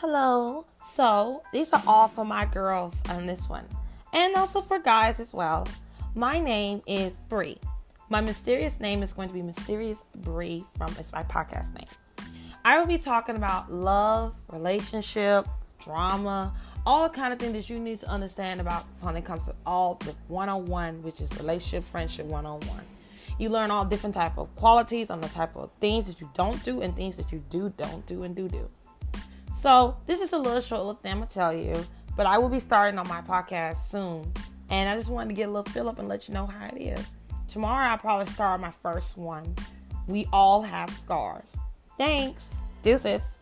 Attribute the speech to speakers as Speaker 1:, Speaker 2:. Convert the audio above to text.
Speaker 1: Hello. So, these are all for my girls on this one, and also for guys as well. My name is Bree. My mysterious name is going to be Mysterious Bree from it's my podcast name. I will be talking about love, relationship, drama, all the kind of things that you need to understand about when it comes to all the one-on-one, which is relationship, friendship, one-on-one. You learn all different type of qualities on the type of things that you don't do and things that you do, don't do, and do do. So this is a little short little thing I'm gonna tell you, but I will be starting on my podcast soon. And I just wanted to get a little fill up and let you know how it is. Tomorrow I'll probably start my first one. We all have scars. Thanks. This is